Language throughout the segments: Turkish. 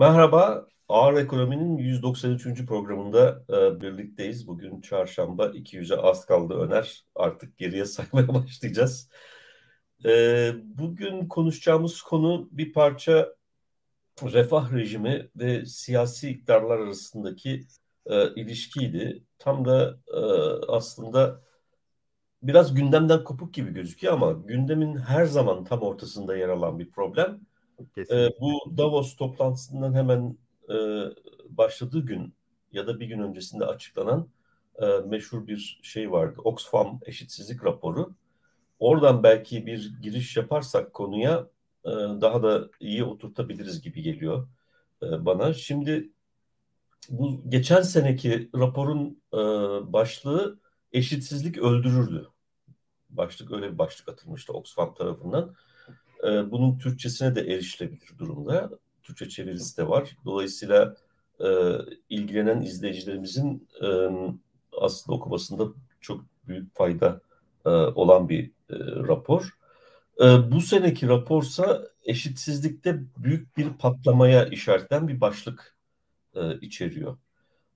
Merhaba, Ağır Ekonomi'nin 193. programında e, birlikteyiz. Bugün çarşamba 200'e az kaldı Öner. Artık geriye saymaya başlayacağız. E, bugün konuşacağımız konu bir parça refah rejimi ve siyasi iktidarlar arasındaki e, ilişkiydi. Tam da e, aslında biraz gündemden kopuk gibi gözüküyor ama gündemin her zaman tam ortasında yer alan bir problem. E, bu Davos toplantısından hemen e, başladığı gün ya da bir gün öncesinde açıklanan e, meşhur bir şey vardı. Oxfam eşitsizlik raporu. Oradan belki bir giriş yaparsak konuya e, daha da iyi oturtabiliriz gibi geliyor e, bana. Şimdi bu geçen seneki raporun e, başlığı eşitsizlik öldürürdü. Başlık öyle bir başlık atılmıştı Oxfam tarafından. E, bunun Türkçesine de erişilebilir durumda. Türkçe çevirisi de var. Dolayısıyla e, ilgilenen izleyicilerimizin e, aslında okumasında çok büyük fayda e, olan bir e, rapor. E, bu seneki raporsa eşitsizlikte büyük bir patlamaya işaretten bir başlık e, içeriyor.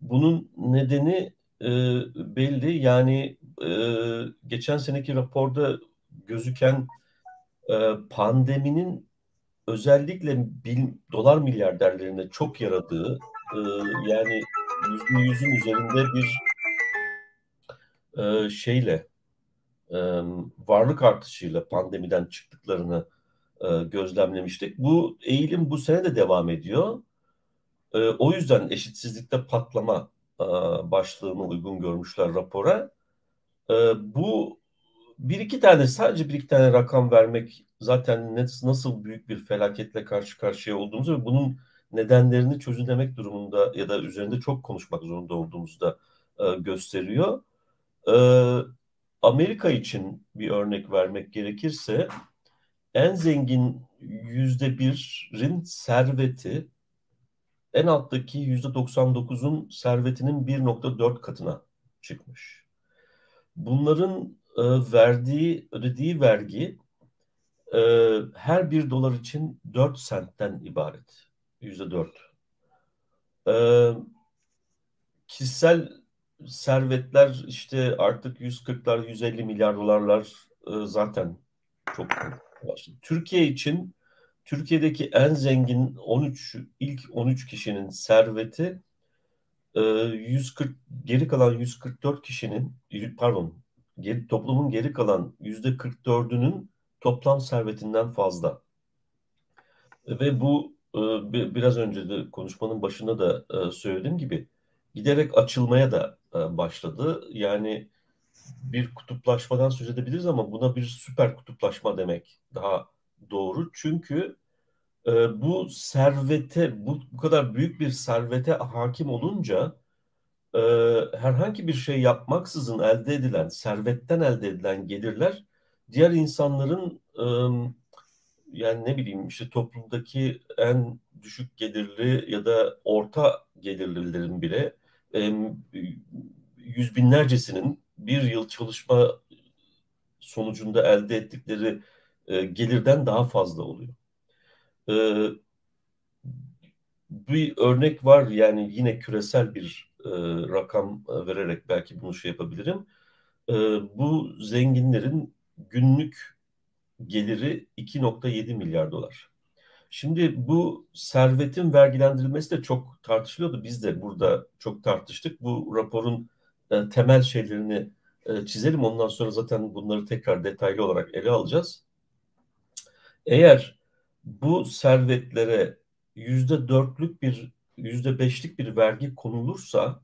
Bunun nedeni e, belli. Yani e, geçen seneki raporda gözüken pandeminin özellikle bil, dolar milyarderlerine çok yaradığı e, yani yüzde yüzün üzerinde bir e, şeyle e, varlık artışıyla pandemiden çıktıklarını e, gözlemlemiştik. Bu eğilim bu sene de devam ediyor. E, o yüzden eşitsizlikte patlama e, başlığını uygun görmüşler rapora. E, bu bir iki tane sadece bir iki tane rakam vermek zaten nasıl büyük bir felaketle karşı karşıya olduğumuzu ve bunun nedenlerini çözümlemek durumunda ya da üzerinde çok konuşmak zorunda olduğumuzu da e, gösteriyor. E, Amerika için bir örnek vermek gerekirse en zengin yüzde birin serveti en alttaki yüzde 99'un servetinin 1.4 katına çıkmış. Bunların e, verdiği, ödediği vergi e, her bir dolar için 4 sentten ibaret. Yüzde 4. E, kişisel servetler işte artık 140'lar 150 milyar dolarlar e, zaten çok başladı. Türkiye için Türkiye'deki en zengin 13 ilk 13 kişinin serveti 140 geri kalan 144 kişinin pardon geri, toplumun geri kalan yüzde 44'ünün toplam servetinden fazla. Ve bu e, biraz önce de konuşmanın başında da e, söylediğim gibi giderek açılmaya da e, başladı. Yani bir kutuplaşmadan söz edebiliriz ama buna bir süper kutuplaşma demek daha doğru. Çünkü bu servete, bu, bu kadar büyük bir servete hakim olunca e, herhangi bir şey yapmaksızın elde edilen, servetten elde edilen gelirler diğer insanların e, yani ne bileyim işte toplumdaki en düşük gelirli ya da orta gelirlilerin bile e, yüz binlercesinin bir yıl çalışma sonucunda elde ettikleri e, gelirden daha fazla oluyor. E, bir örnek var yani yine küresel bir e, rakam e, vererek belki bunu şey yapabilirim. E, bu zenginlerin günlük geliri 2.7 milyar dolar. Şimdi bu servetin vergilendirilmesi de çok tartışılıyordu. Biz de burada çok tartıştık. Bu raporun e, temel şeylerini e, çizelim. Ondan sonra zaten bunları tekrar detaylı olarak ele alacağız. Eğer bu servetlere yüzde dörtlük bir yüzde beşlik bir vergi konulursa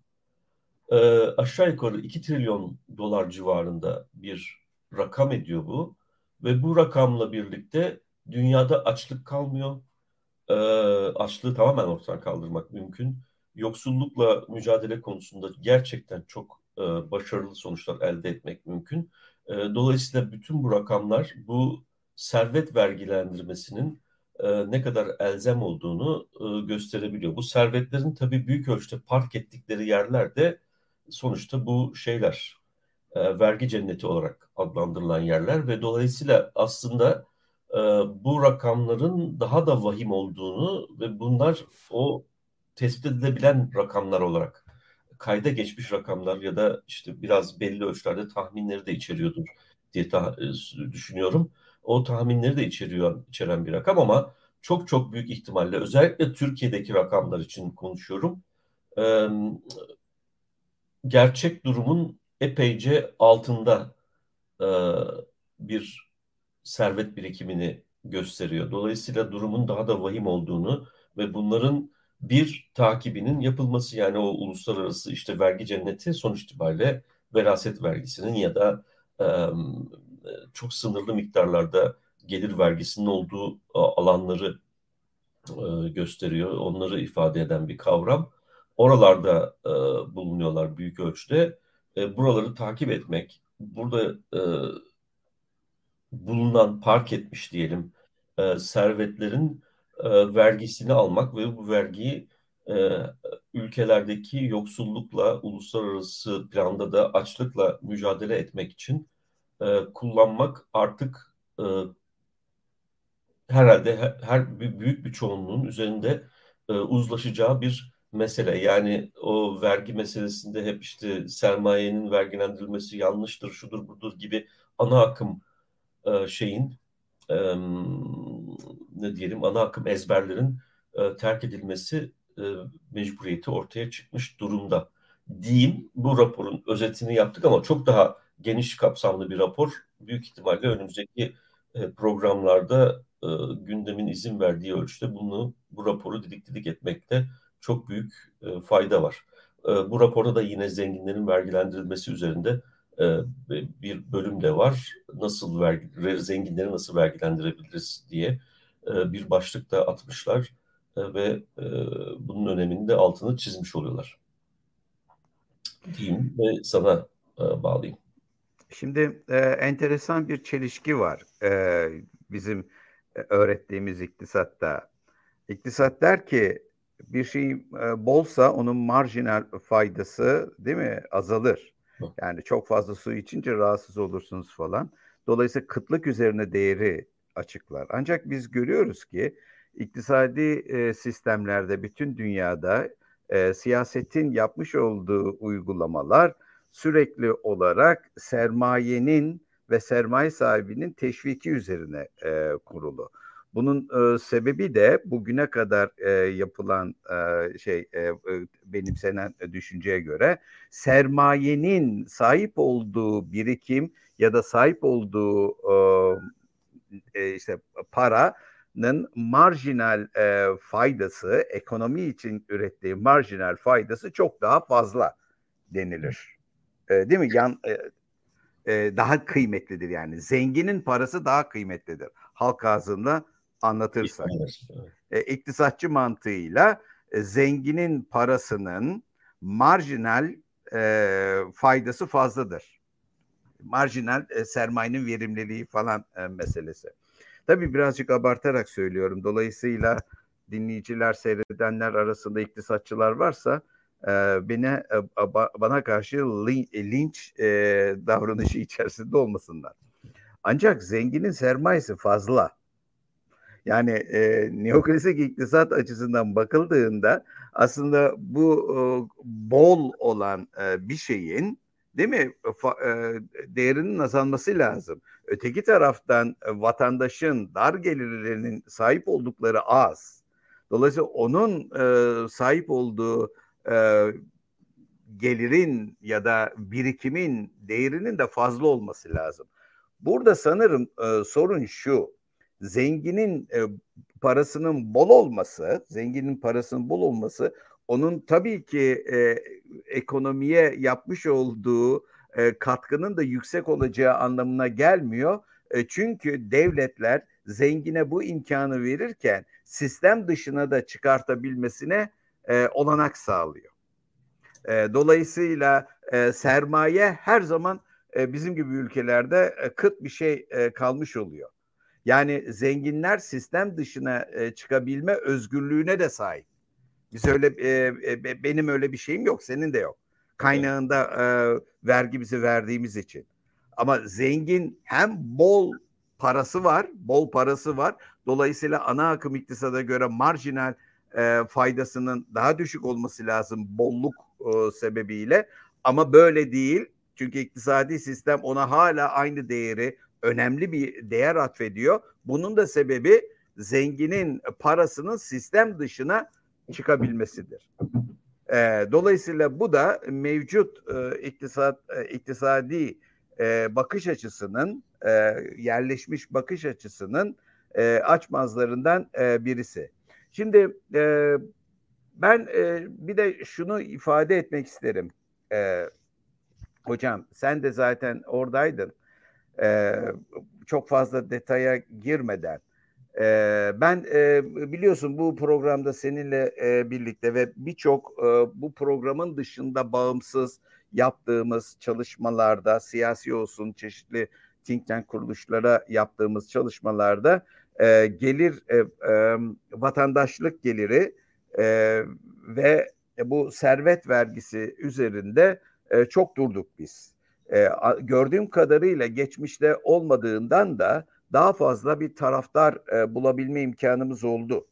e, aşağı yukarı 2 trilyon dolar civarında bir rakam ediyor bu. Ve bu rakamla birlikte dünyada açlık kalmıyor. E, açlığı tamamen ortadan kaldırmak mümkün. Yoksullukla mücadele konusunda gerçekten çok e, başarılı sonuçlar elde etmek mümkün. E, dolayısıyla bütün bu rakamlar bu servet vergilendirmesinin e, ne kadar elzem olduğunu e, gösterebiliyor. Bu servetlerin tabii büyük ölçüde park ettikleri yerlerde sonuçta bu şeyler e, vergi cenneti olarak adlandırılan yerler ve dolayısıyla aslında bu rakamların daha da vahim olduğunu ve bunlar o tespit edilebilen rakamlar olarak kayda geçmiş rakamlar ya da işte biraz belli ölçülerde tahminleri de içeriyordur diye ta- düşünüyorum. O tahminleri de içeriyor içeren bir rakam ama çok çok büyük ihtimalle özellikle Türkiye'deki rakamlar için konuşuyorum. E, gerçek durumun epeyce altında e, bir servet birikimini gösteriyor. Dolayısıyla durumun daha da vahim olduğunu ve bunların bir takibinin yapılması yani o uluslararası işte vergi cenneti sonuç itibariyle veraset vergisinin ya da çok sınırlı miktarlarda gelir vergisinin olduğu alanları e, gösteriyor. Onları ifade eden bir kavram. Oralarda e, bulunuyorlar büyük ölçüde. E, buraları takip etmek, burada e, bulunan, park etmiş diyelim e, servetlerin e, vergisini almak ve bu vergiyi e, ülkelerdeki yoksullukla, uluslararası planda da açlıkla mücadele etmek için e, kullanmak artık e, herhalde her, her büyük bir çoğunluğun üzerinde e, uzlaşacağı bir mesele. Yani o vergi meselesinde hep işte sermayenin vergilendirilmesi yanlıştır, şudur budur gibi ana akım e, şeyin e, ne diyelim ana akım ezberlerin e, terk edilmesi e, mecburiyeti ortaya çıkmış durumda. Diyeyim bu raporun özetini yaptık ama çok daha geniş kapsamlı bir rapor. Büyük ihtimalle önümüzdeki e, programlarda e, gündemin izin verdiği ölçüde bunu bu raporu didik didik etmekte çok büyük e, fayda var. Bu raporda da yine zenginlerin vergilendirilmesi üzerinde bir bölüm de var. Nasıl vergi, zenginleri nasıl vergilendirebiliriz diye bir başlık da atmışlar ve bunun önemini de altını çizmiş oluyorlar. Diyeyim ve sana bağlayayım. Şimdi e, enteresan bir çelişki var e, bizim e, öğrettiğimiz iktisatta. İktisat der ki bir şey e, bolsa onun marjinal faydası değil mi azalır. Yani çok fazla su içince rahatsız olursunuz falan. Dolayısıyla kıtlık üzerine değeri açıklar. Ancak biz görüyoruz ki iktisadi e, sistemlerde bütün dünyada e, siyasetin yapmış olduğu uygulamalar sürekli olarak sermayenin ve sermaye sahibinin teşviki üzerine e, kurulu. Bunun e, sebebi de bugüne kadar e, yapılan e, şey e, benimsenen düşünceye göre sermayenin sahip olduğu birikim ya da sahip olduğu e, işte paranın marjinal e, faydası ekonomi için ürettiği marjinal faydası çok daha fazla denilir. E, değil mi? Yan e, e, daha kıymetlidir yani. Zenginin parası daha kıymetlidir. Halk ağzında anlatırsak. E, iktisatçı mantığıyla e, zenginin parasının marjinal e, faydası fazladır. Marjinal e, sermayenin verimliliği falan e, meselesi. Tabii birazcık abartarak söylüyorum. Dolayısıyla dinleyiciler, seyredenler arasında iktisatçılar varsa beni e, bana karşı linç e, davranışı içerisinde olmasınlar. Ancak zenginin sermayesi fazla. Yani e, neoklasik iktisat açısından bakıldığında aslında bu e, bol olan e, bir şeyin değil mi Fa, e, değerinin azalması lazım. Öteki taraftan e, vatandaşın dar gelirlerinin sahip oldukları az. Dolayısıyla onun e, sahip olduğu e, gelirin ya da birikimin değerinin de fazla olması lazım. Burada sanırım e, sorun şu zenginin e, parasının bol olması, zenginin parasının bol olması onun tabii ki e, ekonomiye yapmış olduğu e, katkının da yüksek olacağı anlamına gelmiyor. E, çünkü devletler zengine bu imkanı verirken sistem dışına da çıkartabilmesine e, olanak sağlıyor. E, dolayısıyla e, sermaye her zaman e, bizim gibi ülkelerde e, kıt bir şey e, kalmış oluyor. Yani zenginler sistem dışına e, çıkabilme özgürlüğüne de sahip. Biz öyle e, e, benim öyle bir şeyim yok, senin de yok. Kaynağında e, vergimizi verdiğimiz için. Ama zengin hem bol parası var, bol parası var. Dolayısıyla ana akım iktisada göre marjinal e, faydasının daha düşük olması lazım bolluk e, sebebiyle. Ama böyle değil. Çünkü iktisadi sistem ona hala aynı değeri, önemli bir değer atfediyor. Bunun da sebebi zenginin parasının sistem dışına çıkabilmesidir. E, dolayısıyla bu da mevcut e, iktisat e, iktisadi e, bakış açısının e, yerleşmiş bakış açısının e, açmazlarından e, birisi. Şimdi e, ben e, bir de şunu ifade etmek isterim. E, hocam sen de zaten oradaydın. E, çok fazla detaya girmeden. E, ben e, biliyorsun bu programda seninle e, birlikte ve birçok e, bu programın dışında bağımsız yaptığımız çalışmalarda siyasi olsun çeşitli think tank kuruluşlara yaptığımız çalışmalarda e, gelir e, e, vatandaşlık geliri e, ve bu servet vergisi üzerinde e, çok durduk biz. E, gördüğüm kadarıyla geçmişte olmadığından da daha fazla bir taraftar e, bulabilme imkanımız oldu.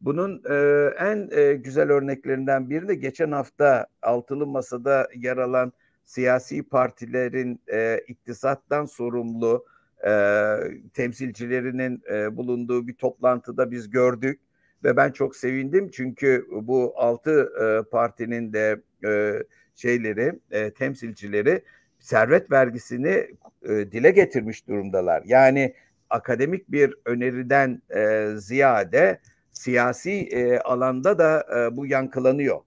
Bunun e, en e, güzel örneklerinden biri de geçen hafta altılı masada yer alan siyasi partilerin e, iktisattan sorumlu e, temsilcilerinin e, bulunduğu bir toplantıda biz gördük ve ben çok sevindim çünkü bu altı e, partinin de e, şeyleri e, temsilcileri servet vergisini e, dile getirmiş durumdalar. Yani akademik bir öneriden e, ziyade siyasi e, alanda da e, bu yankılanıyor.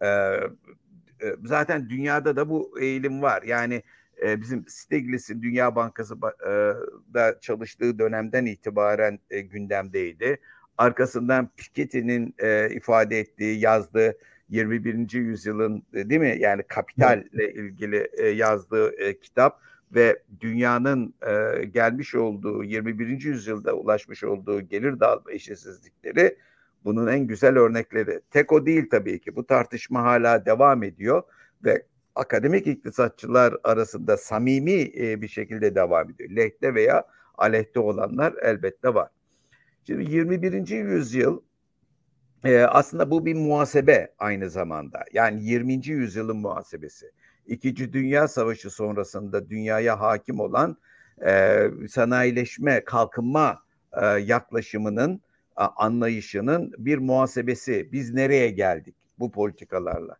E, e, zaten dünyada da bu eğilim var. Yani e, bizim Stiglitz'in Dünya Bankası e, da çalıştığı dönemden itibaren e, gündemdeydi. Arkasından Piketty'nin e, ifade ettiği, yazdığı 21. yüzyılın e, değil mi? Yani kapitalle ilgili e, yazdığı e, kitap ve dünyanın e, gelmiş olduğu 21. yüzyılda ulaşmış olduğu gelir dağılma eşitsizlikleri bunun en güzel örnekleri. Tek o değil tabii ki. Bu tartışma hala devam ediyor ve akademik iktisatçılar arasında samimi e, bir şekilde devam ediyor. Lehte veya aleyhte olanlar elbette var. Şimdi 21. yüzyıl e, aslında bu bir muhasebe aynı zamanda. Yani 20. yüzyılın muhasebesi. İkinci Dünya Savaşı sonrasında dünyaya hakim olan e, sanayileşme, kalkınma e, yaklaşımının, e, anlayışının bir muhasebesi. Biz nereye geldik bu politikalarla?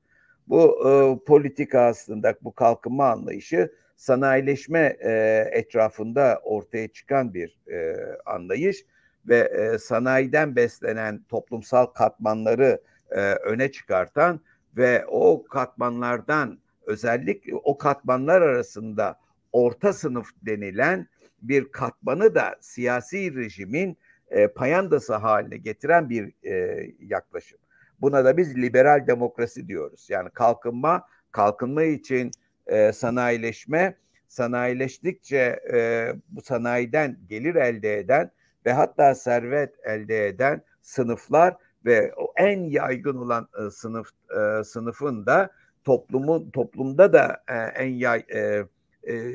Bu e, politika aslında, bu kalkınma anlayışı sanayileşme e, etrafında ortaya çıkan bir e, anlayış ve e, sanayiden beslenen toplumsal katmanları e, öne çıkartan ve o katmanlardan özellikle o katmanlar arasında orta sınıf denilen bir katmanı da siyasi rejimin e, payandası haline getiren bir e, yaklaşım. Buna da biz liberal demokrasi diyoruz. Yani kalkınma, kalkınma için e, sanayileşme, sanayileştikçe e, bu sanayiden gelir elde eden ve hatta servet elde eden sınıflar ve o en yaygın olan e, sınıf e, sınıfın da toplumun toplumda da e, en yay e, e,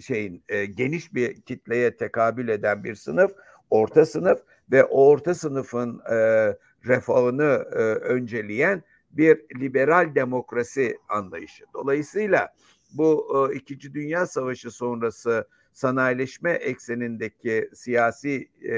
şeyin e, geniş bir kitleye tekabül eden bir sınıf, orta sınıf ve o orta sınıfın e, refahını e, önceleyen bir liberal demokrasi anlayışı. Dolayısıyla bu e, İkinci Dünya Savaşı sonrası sanayileşme eksenindeki siyasi e,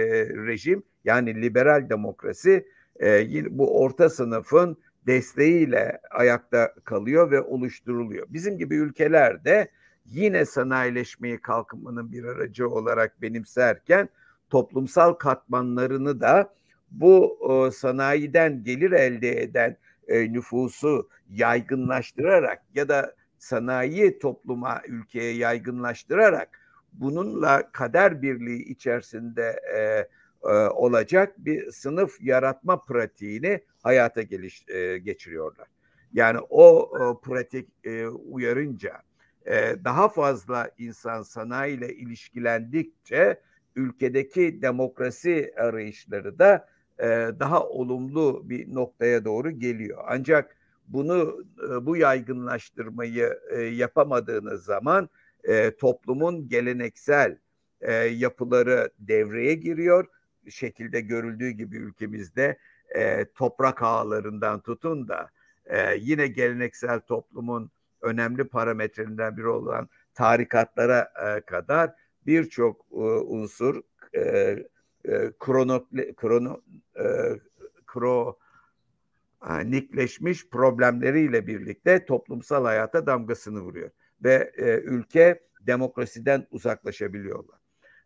rejim yani liberal demokrasi e, bu orta sınıfın desteğiyle ayakta kalıyor ve oluşturuluyor. Bizim gibi ülkelerde yine sanayileşmeyi kalkınmanın bir aracı olarak benimserken toplumsal katmanlarını da bu e, sanayiden gelir elde eden e, nüfusu yaygınlaştırarak ya da sanayi topluma, ülkeye yaygınlaştırarak bununla kader birliği içerisinde e, e, olacak bir sınıf yaratma pratiğini hayata geliş, e, geçiriyorlar. Yani o e, pratik e, uyarınca e, daha fazla insan sanayiyle ilişkilendikçe ülkedeki demokrasi arayışları da e, daha olumlu bir noktaya doğru geliyor. Ancak bunu e, bu yaygınlaştırmayı e, yapamadığınız zaman toplumun geleneksel yapıları devreye giriyor. Şekilde görüldüğü gibi ülkemizde toprak ağlarından tutun da yine geleneksel toplumun önemli parametrelerinden biri olan tarikatlara kadar birçok unsur e, krono, krono e, kro problemleriyle birlikte toplumsal hayata damgasını vuruyor ve e, ülke demokrasiden uzaklaşabiliyorlar.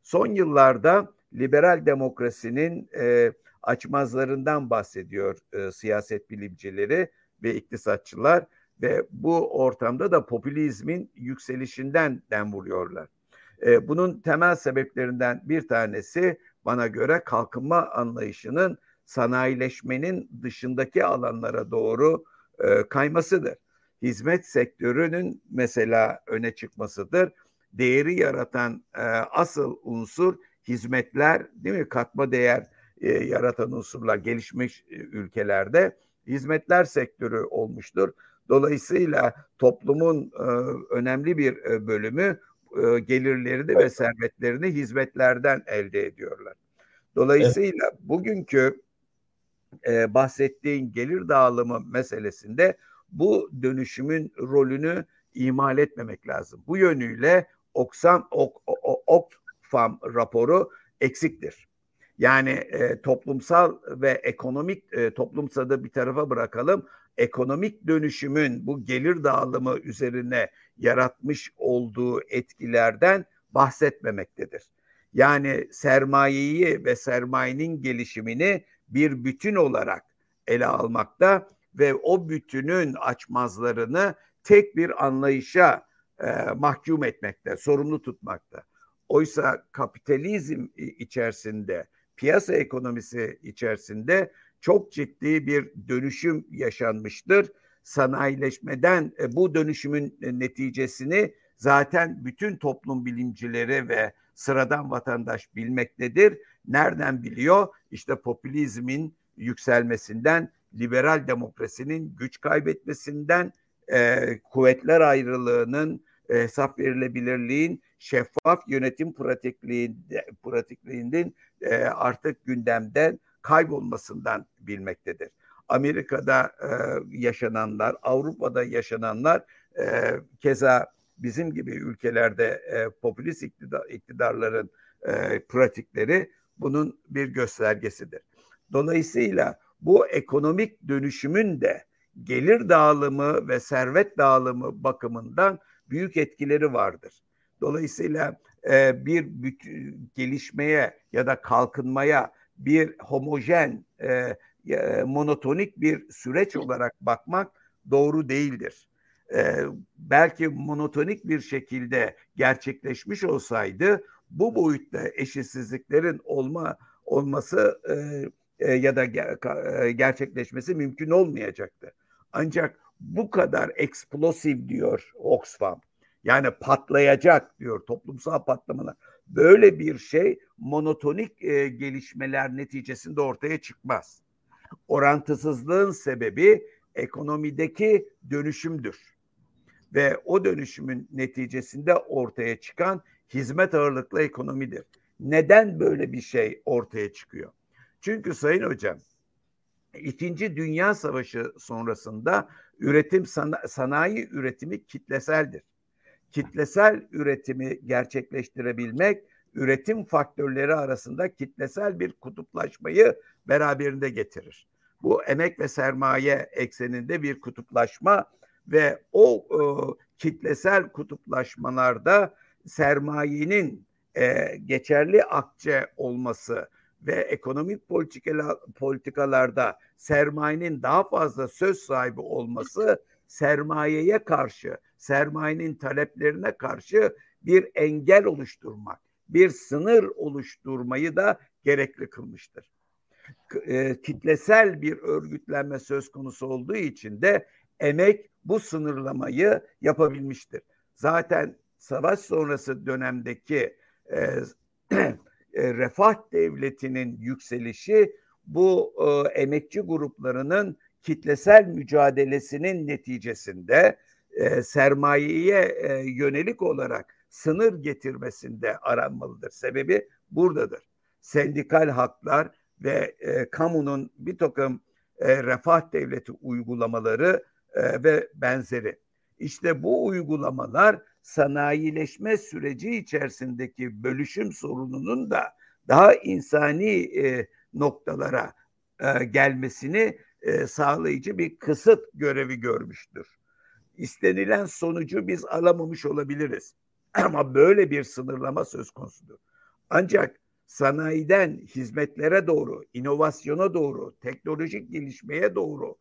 Son yıllarda liberal demokrasinin e, açmazlarından bahsediyor e, siyaset bilimcileri ve iktisatçılar ve bu ortamda da popülizmin yükselişinden dem vuruyorlar. E, bunun temel sebeplerinden bir tanesi bana göre kalkınma anlayışının sanayileşmenin dışındaki alanlara doğru e, kaymasıdır. Hizmet sektörünün mesela öne çıkmasıdır. Değeri yaratan e, asıl unsur hizmetler değil mi? Katma değer e, yaratan unsurlar gelişmiş e, ülkelerde hizmetler sektörü olmuştur. Dolayısıyla toplumun e, önemli bir e, bölümü e, gelirlerini ve servetlerini hizmetlerden elde ediyorlar. Dolayısıyla evet. bugünkü e, bahsettiğin gelir dağılımı meselesinde bu dönüşümün rolünü ihmal etmemek lazım. Bu yönüyle Oxfam, Oxfam raporu eksiktir. Yani e, toplumsal ve ekonomik e, toplumsada bir tarafa bırakalım. Ekonomik dönüşümün bu gelir dağılımı üzerine yaratmış olduğu etkilerden bahsetmemektedir. Yani sermayeyi ve sermayenin gelişimini bir bütün olarak ele almakta ve o bütünün açmazlarını tek bir anlayışa e, mahkum etmekte, sorumlu tutmakta. Oysa kapitalizm içerisinde, piyasa ekonomisi içerisinde çok ciddi bir dönüşüm yaşanmıştır. Sanayileşmeden e, bu dönüşümün neticesini zaten bütün toplum bilimcileri ve sıradan vatandaş bilmektedir. Nereden biliyor? İşte popülizmin yükselmesinden, liberal demokrasinin güç kaybetmesinden, e, kuvvetler ayrılığının, e, hesap verilebilirliğin, şeffaf yönetim pratikliğinin e, artık gündemden kaybolmasından bilmektedir. Amerika'da e, yaşananlar, Avrupa'da yaşananlar e, keza bizim gibi ülkelerde e, popülist iktidar, iktidarların e, pratikleri bunun bir göstergesidir. Dolayısıyla bu ekonomik dönüşümün de gelir dağılımı ve servet dağılımı bakımından büyük etkileri vardır. Dolayısıyla e, bir bütün gelişmeye ya da kalkınmaya bir homojen, e, e, monotonik bir süreç olarak bakmak doğru değildir. E, belki monotonik bir şekilde gerçekleşmiş olsaydı bu boyutta eşitsizliklerin olma olması e, e, ya da ger- e, gerçekleşmesi mümkün olmayacaktı. Ancak bu kadar eksplosif diyor Oxfam. Yani patlayacak diyor toplumsal patlamalar. Böyle bir şey monotonik e, gelişmeler neticesinde ortaya çıkmaz. Orantısızlığın sebebi ekonomideki dönüşümdür. Ve o dönüşümün neticesinde ortaya çıkan hizmet ağırlıklı ekonomidir. Neden böyle bir şey ortaya çıkıyor? Çünkü Sayın Hocam, İkinci Dünya Savaşı sonrasında üretim sanayi üretimi kitleseldir. Kitlesel üretimi gerçekleştirebilmek üretim faktörleri arasında kitlesel bir kutuplaşmayı beraberinde getirir. Bu emek ve sermaye ekseninde bir kutuplaşma ve o e, kitlesel kutuplaşmalarda sermayenin e, geçerli akçe olması ve ekonomik politikalarda sermayenin daha fazla söz sahibi olması sermayeye karşı, sermayenin taleplerine karşı bir engel oluşturmak, bir sınır oluşturmayı da gerekli kılmıştır. E, kitlesel bir örgütlenme söz konusu olduğu için de emek bu sınırlamayı yapabilmiştir. Zaten savaş sonrası dönemdeki e, e, refah devletinin yükselişi bu e, emekçi gruplarının kitlesel mücadelesinin neticesinde e, sermayeye e, yönelik olarak sınır getirmesinde aranmalıdır. Sebebi buradadır. Sendikal haklar ve e, kamunun bir takım e, refah devleti uygulamaları e, ve benzeri. İşte bu uygulamalar sanayileşme süreci içerisindeki bölüşüm sorununun da daha insani e, noktalara e, gelmesini e, sağlayıcı bir kısıt görevi görmüştür. İstenilen sonucu biz alamamış olabiliriz. Ama böyle bir sınırlama söz konusudur. Ancak sanayiden hizmetlere doğru, inovasyona doğru, teknolojik gelişmeye doğru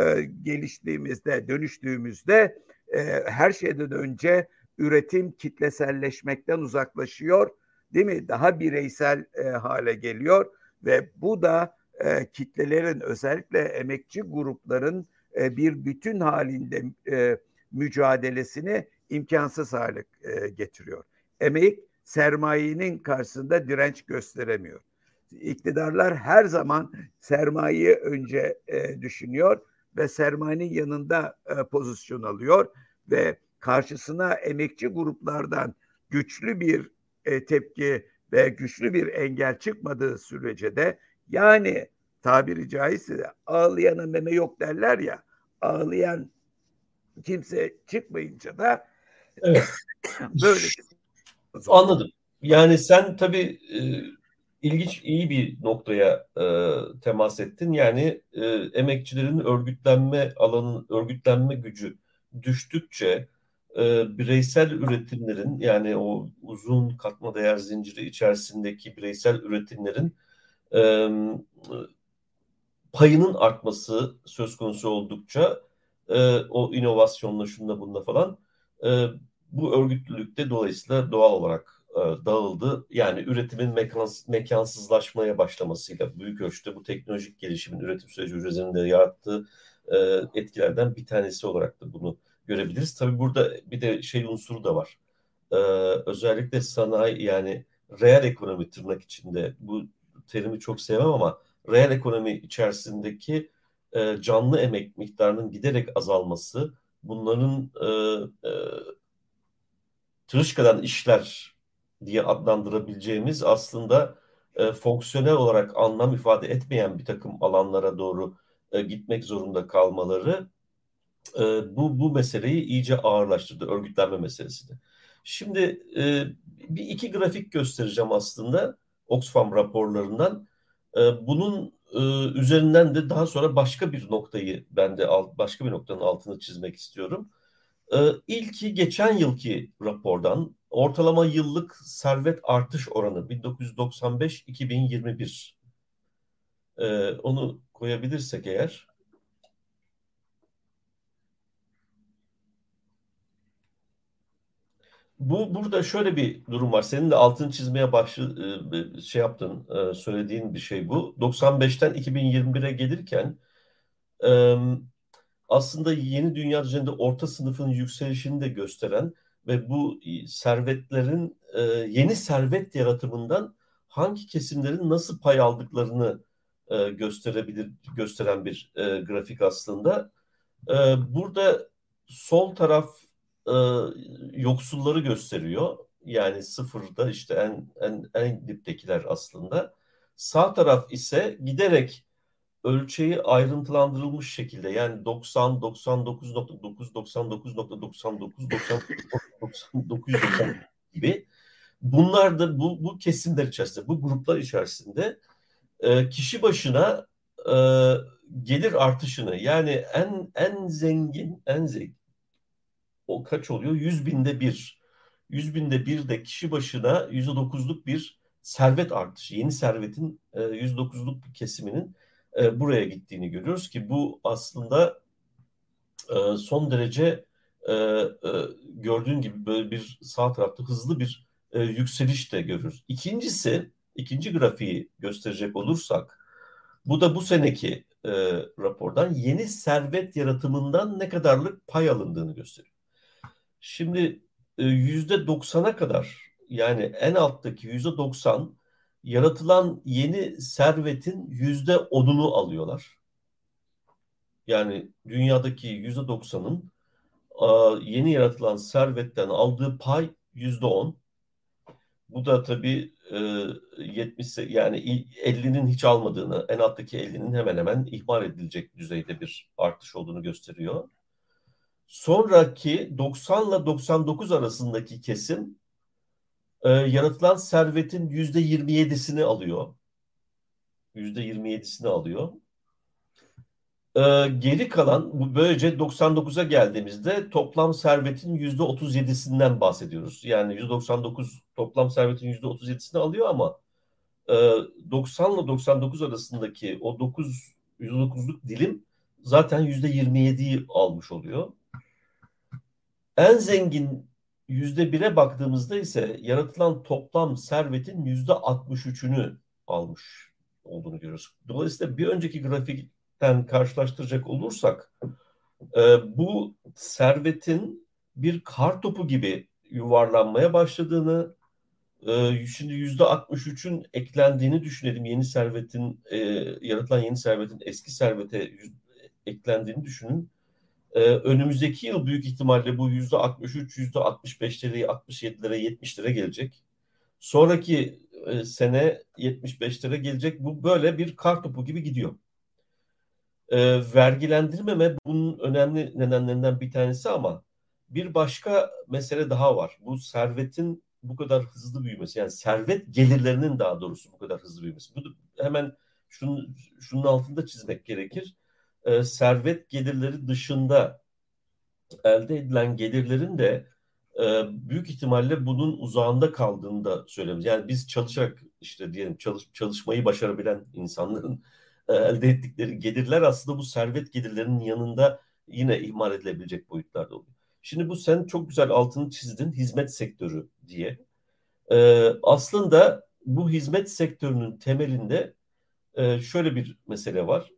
e, geliştiğimizde, dönüştüğümüzde e, her şeyden önce üretim kitleselleşmekten uzaklaşıyor, değil mi? Daha bireysel e, hale geliyor ve bu da e, kitlelerin özellikle emekçi grupların e, bir bütün halinde e, mücadelesini imkansız hale e, getiriyor. Emek sermayenin karşısında direnç gösteremiyor. İktidarlar her zaman sermayeyi önce e, düşünüyor ve sermayenin yanında e, pozisyon alıyor ve karşısına emekçi gruplardan güçlü bir e, tepki ve güçlü bir engel çıkmadığı sürece de yani tabiri caizse ağlayana meme yok derler ya ağlayan kimse çıkmayınca da evet. böyle Anladım. Yani sen tabii e, ilginç iyi bir noktaya e, temas ettin. Yani e, emekçilerin örgütlenme alanı, örgütlenme gücü düştükçe e, bireysel üretimlerin yani o uzun katma değer zinciri içerisindeki bireysel üretimlerin e, payının artması söz konusu oldukça e, o inovasyonla şunda bunda falan e, bu örgütlülükte dolayısıyla doğal olarak e, dağıldı. Yani üretimin mekans, mekansızlaşmaya başlamasıyla büyük ölçüde bu teknolojik gelişimin üretim süreci üzerinde yarattığı e, etkilerden bir tanesi olarak da bunu görebiliriz. Tabii burada bir de şey unsuru da var. E, özellikle sanayi yani reel ekonomi tırnak içinde bu terimi çok sevmem ama reel ekonomi içerisindeki e, canlı emek miktarının giderek azalması bunların e, e, tırışkadan işler diye adlandırabileceğimiz aslında e, fonksiyonel olarak anlam ifade etmeyen bir takım alanlara doğru e, gitmek zorunda kalmaları e, bu bu meseleyi iyice ağırlaştırdı örgütlenme meselesini. Şimdi e, bir iki grafik göstereceğim aslında Oxfam raporlarından. E, bunun e, üzerinden de daha sonra başka bir noktayı ben de alt, başka bir noktanın altını çizmek istiyorum. Ee, ilki geçen yılki rapordan ortalama yıllık servet artış oranı 1995-2021. Ee, onu koyabilirsek eğer. Bu burada şöyle bir durum var. Senin de altını çizmeye başlı e, şey yaptın, e, söylediğin bir şey bu. 95'ten 2021'e gelirken aslında yeni dünya üzerinde orta sınıfın yükselişini de gösteren ve bu e, servetlerin e, yeni servet yaratımından hangi kesimlerin nasıl pay aldıklarını e, gösterebilir gösteren bir grafik aslında. Burada sol taraf yoksulları gösteriyor. Yani sıfırda işte en en en diptekiler aslında. Sağ taraf ise giderek ölçeği ayrıntılandırılmış şekilde yani 90, 99.9, 99.99, 99.99 gibi bunlar da bu, bu kesimler içerisinde, bu gruplar içerisinde e, kişi başına e, gelir artışını yani en en zengin en zengin o kaç oluyor? 100 binde bir. 100 binde bir de kişi başına %9'luk bir servet artışı. Yeni servetin e, %9'luk bir kesiminin e, buraya gittiğini görüyoruz ki bu aslında e, son derece e, e, gördüğün gibi böyle bir sağ tarafta hızlı bir e, yükseliş de görürüz. İkincisi, ikinci grafiği gösterecek olursak bu da bu seneki e, rapordan yeni servet yaratımından ne kadarlık pay alındığını gösteriyor. Şimdi e, yüzde doksana kadar yani en alttaki yüzde doksan yaratılan yeni servetin yüzde onunu alıyorlar. Yani dünyadaki yüzde doksanın yeni yaratılan servetten aldığı pay yüzde on. Bu da tabii e, 70 yani 50'nin hiç almadığını, en alttaki 50'nin hemen hemen ihmal edilecek düzeyde bir artış olduğunu gösteriyor. Sonraki 90 ile 99 arasındaki kesim e, yaratılan servetin %27'sini alıyor. %27'sini alıyor. E, geri kalan bu böylece 99'a geldiğimizde toplam servetin %37'sinden bahsediyoruz. Yani 199 toplam servetin %37'sini alıyor ama e, 90 ile 99 arasındaki o 9 %9'luk dilim zaten %27'yi almış oluyor. En zengin yüzde bire baktığımızda ise yaratılan toplam servetin yüzde 63'ünü almış olduğunu görüyoruz. Dolayısıyla bir önceki grafikten karşılaştıracak olursak e, bu servetin bir kar topu gibi yuvarlanmaya başladığını e, şimdi yüzde 63'ün eklendiğini düşünelim. Yeni servetin e, yaratılan yeni servetin eski servete eklendiğini düşünün ee, önümüzdeki yıl büyük ihtimalle bu yüzde 63, yüzde 65'lere, 67'lere, 70'lere gelecek. Sonraki e, sene 75'lere gelecek. Bu böyle bir kar topu gibi gidiyor. E, vergilendirmeme bunun önemli nedenlerinden bir tanesi ama bir başka mesele daha var. Bu servetin bu kadar hızlı büyümesi yani servet gelirlerinin daha doğrusu bu kadar hızlı büyümesi. Bu hemen şunun, şunun altında çizmek gerekir e, servet gelirleri dışında elde edilen gelirlerin de e, büyük ihtimalle bunun uzağında kaldığını da söyleyebiliriz. Yani biz çalışarak işte diyelim çalış, çalışmayı başarabilen insanların e, elde ettikleri gelirler aslında bu servet gelirlerinin yanında yine ihmal edilebilecek boyutlarda oluyor. Şimdi bu sen çok güzel altını çizdin hizmet sektörü diye. E, aslında bu hizmet sektörünün temelinde e, şöyle bir mesele var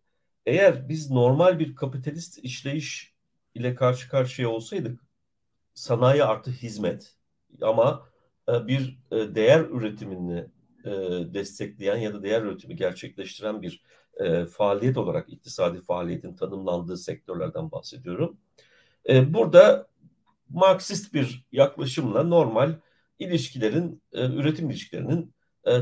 eğer biz normal bir kapitalist işleyiş ile karşı karşıya olsaydık sanayi artı hizmet ama e, bir e, değer üretimini e, destekleyen ya da değer üretimi gerçekleştiren bir faaliyet olarak iktisadi faaliyetin tanımlandığı sektörlerden bahsediyorum. Burada Marksist bir yaklaşımla normal ilişkilerin, üretim ilişkilerinin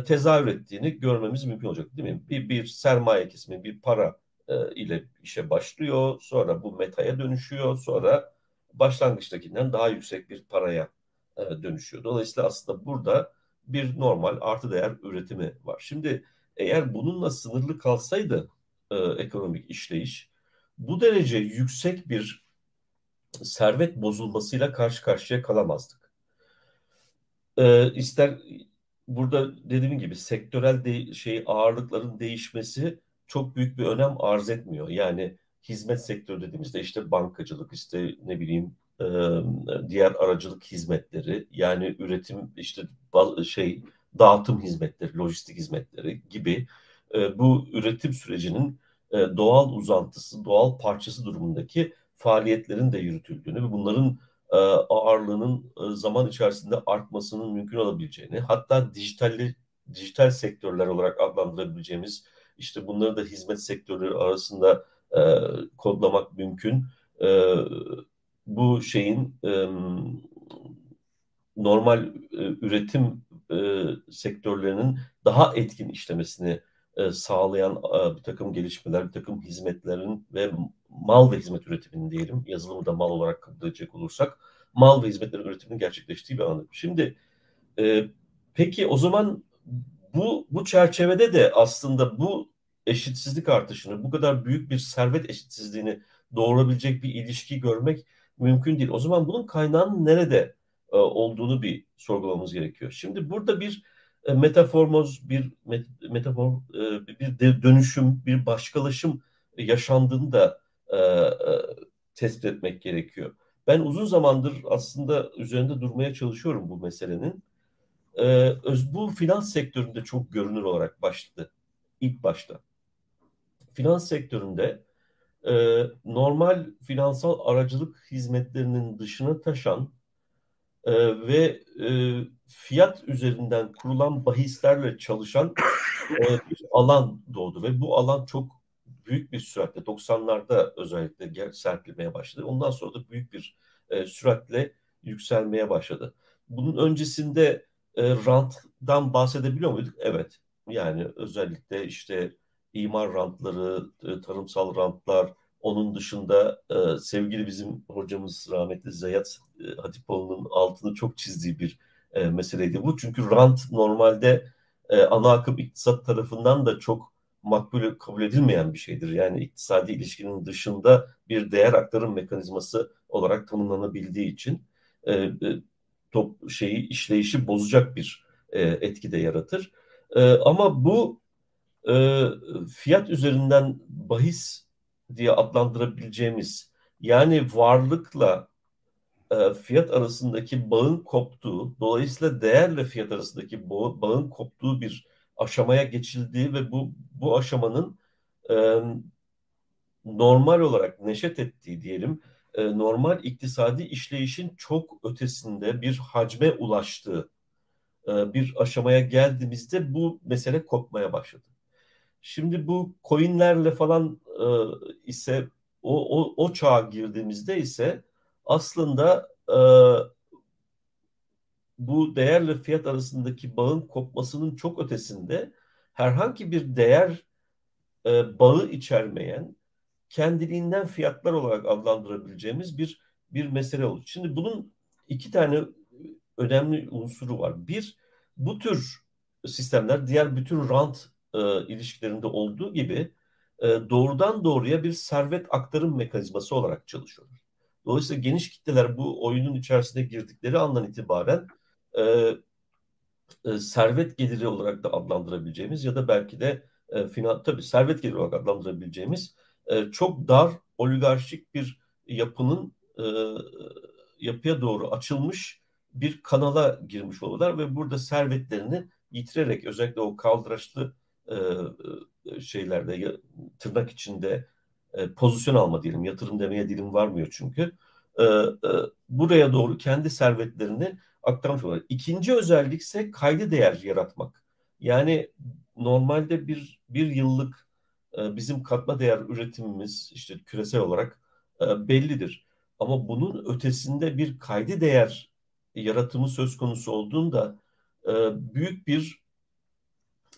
tezahür ettiğini görmemiz mümkün olacak değil mi? Bir, bir sermaye kesimi, bir para e, ile işe başlıyor. Sonra bu metaya dönüşüyor. Sonra başlangıçtakinden daha yüksek bir paraya e, dönüşüyor. Dolayısıyla aslında burada bir normal artı değer üretimi var. Şimdi eğer bununla sınırlı kalsaydı e, ekonomik işleyiş bu derece yüksek bir servet bozulmasıyla karşı karşıya kalamazdık. E, ister burada dediğim gibi sektörel de, şey ağırlıkların değişmesi çok büyük bir önem arz etmiyor. Yani hizmet sektörü dediğimizde işte bankacılık, işte ne bileyim diğer aracılık hizmetleri, yani üretim işte şey dağıtım hizmetleri, lojistik hizmetleri gibi bu üretim sürecinin doğal uzantısı, doğal parçası durumundaki faaliyetlerin de yürütüldüğünü ve bunların ağırlığının zaman içerisinde artmasının mümkün olabileceğini, hatta dijitalli dijital sektörler olarak adlandırabileceğimiz işte bunları da hizmet sektörü arasında e, kodlamak mümkün. E, bu şeyin e, normal e, üretim e, sektörlerinin daha etkin işlemesini e, sağlayan e, bir takım gelişmeler, bir takım hizmetlerin ve mal ve hizmet üretiminin diyelim, yazılımı da mal olarak kabul edecek olursak, mal ve hizmetlerin üretiminin gerçekleştiği bir alan. Şimdi e, peki o zaman bu bu çerçevede de aslında bu eşitsizlik artışını, bu kadar büyük bir servet eşitsizliğini doğurabilecek bir ilişki görmek mümkün değil. O zaman bunun kaynağının nerede e, olduğunu bir sorgulamamız gerekiyor. Şimdi burada bir e, metaformoz, bir met, metafor, e, bir dönüşüm, bir başkalaşım yaşandığını da e, e, tespit etmek gerekiyor. Ben uzun zamandır aslında üzerinde durmaya çalışıyorum bu meselenin. E, bu finans sektöründe çok görünür olarak başladı ilk başta finans sektöründe e, normal finansal aracılık hizmetlerinin dışına taşan e, ve e, fiyat üzerinden kurulan bahislerle çalışan e, bir alan doğdu ve bu alan çok büyük bir süratle 90'larda özellikle serpilmeye başladı. Ondan sonra da büyük bir e, süratle yükselmeye başladı. bunun öncesinde e, rantdan bahsedebiliyor muyduk? Evet. Yani özellikle işte imar rantları, e, tarımsal rantlar, onun dışında e, sevgili bizim hocamız rahmetli Zeyat e, Hatipoğlu'nun altını çok çizdiği bir e, meseleydi bu. Çünkü rant normalde e, ana akım iktisat tarafından da çok makbul kabul edilmeyen bir şeydir. Yani iktisadi ilişkinin dışında bir değer aktarım mekanizması olarak tanımlanabildiği için e, e, top şeyi işleyişi bozacak bir e, etki de yaratır. E, ama bu e, fiyat üzerinden bahis diye adlandırabileceğimiz yani varlıkla e, fiyat arasındaki bağın koptuğu, dolayısıyla değerle fiyat arasındaki bağın koptuğu bir aşamaya geçildiği ve bu bu aşamanın e, normal olarak neşet ettiği diyelim, e, normal iktisadi işleyişin çok ötesinde bir hacme ulaştığı e, bir aşamaya geldiğimizde bu mesele kopmaya başladı. Şimdi bu coinlerle falan e, ise o, o, o çağa girdiğimizde ise aslında e, bu değerle fiyat arasındaki bağın kopmasının çok ötesinde herhangi bir değer e, bağı içermeyen kendiliğinden fiyatlar olarak adlandırabileceğimiz bir bir mesele oldu. Şimdi bunun iki tane önemli unsuru var. Bir, bu tür sistemler diğer bütün rant e, ilişkilerinde olduğu gibi e, doğrudan doğruya bir servet aktarım mekanizması olarak çalışıyorlar. Dolayısıyla geniş kitleler bu oyunun içerisine girdikleri andan itibaren e, e, servet geliri olarak da adlandırabileceğimiz ya da belki de e, final tabii servet geliri olarak adlandırabileceğimiz e, çok dar oligarşik bir yapının e, yapıya doğru açılmış bir kanala girmiş olurlar ve burada servetlerini yitirerek özellikle o kaldıraçlı e, e, şeylerde tırnak içinde e, pozisyon alma diyelim yatırım demeye dilim varmıyor çünkü e, e, buraya doğru kendi servetlerini aktarmış olurlar. İkinci özellik ise kaydı değer yaratmak. Yani normalde bir, bir yıllık bizim katma değer üretimimiz işte küresel olarak e, bellidir. Ama bunun ötesinde bir kaydı değer yaratımı söz konusu olduğunda e, büyük bir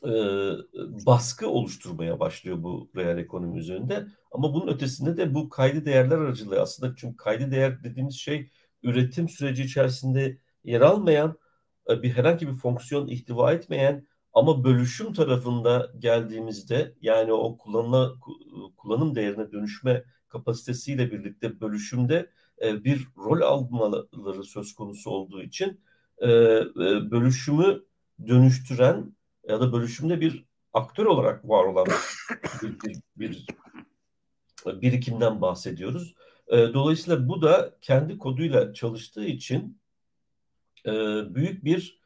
e, baskı oluşturmaya başlıyor bu reel ekonomi üzerinde. Ama bunun ötesinde de bu kaydı değerler aracılığı aslında çünkü kaydı değer dediğimiz şey üretim süreci içerisinde yer almayan e, bir herhangi bir fonksiyon ihtiva etmeyen ama bölüşüm tarafında geldiğimizde yani o kullanma, kullanım değerine dönüşme kapasitesiyle birlikte bölüşümde e, bir rol almaları söz konusu olduğu için e, bölüşümü dönüştüren ya da bölüşümde bir aktör olarak var olan bir, bir, bir birikimden bahsediyoruz. Dolayısıyla bu da kendi koduyla çalıştığı için büyük bir